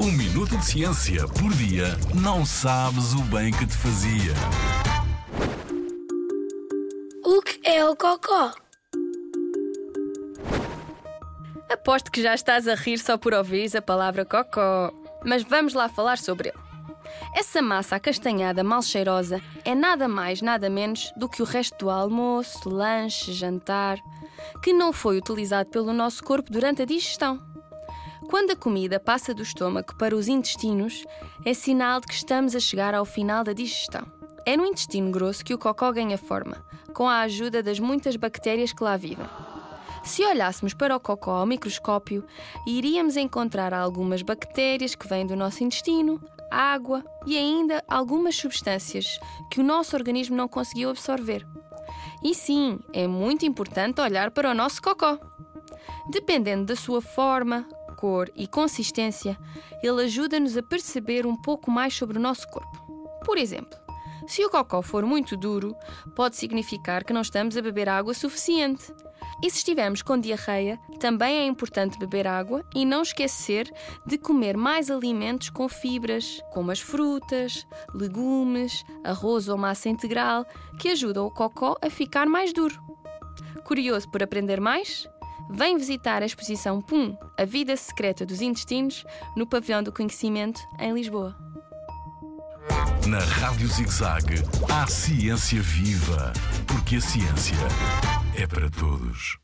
Um minuto de ciência por dia não sabes o bem que te fazia. O que é o cocó? Aposto que já estás a rir só por ouvires a palavra cocó. Mas vamos lá falar sobre ele. Essa massa acastanhada mal cheirosa é nada mais, nada menos do que o resto do almoço, lanche, jantar, que não foi utilizado pelo nosso corpo durante a digestão. Quando a comida passa do estômago para os intestinos, é sinal de que estamos a chegar ao final da digestão. É no intestino grosso que o cocó ganha forma, com a ajuda das muitas bactérias que lá vivem. Se olhássemos para o cocó ao microscópio, iríamos encontrar algumas bactérias que vêm do nosso intestino, água e ainda algumas substâncias que o nosso organismo não conseguiu absorver. E sim, é muito importante olhar para o nosso cocó. Dependendo da sua forma, cor e consistência, ele ajuda-nos a perceber um pouco mais sobre o nosso corpo. Por exemplo, se o cocó for muito duro, pode significar que não estamos a beber água suficiente. E se estivermos com diarreia, também é importante beber água e não esquecer de comer mais alimentos com fibras, como as frutas, legumes, arroz ou massa integral, que ajudam o cocó a ficar mais duro. Curioso por aprender mais? Vem visitar a exposição PUM, A Vida Secreta dos Intestinos, no Pavilhão do Conhecimento, em Lisboa. Na Rádio ZigZag, há ciência viva. Porque a ciência é para todos.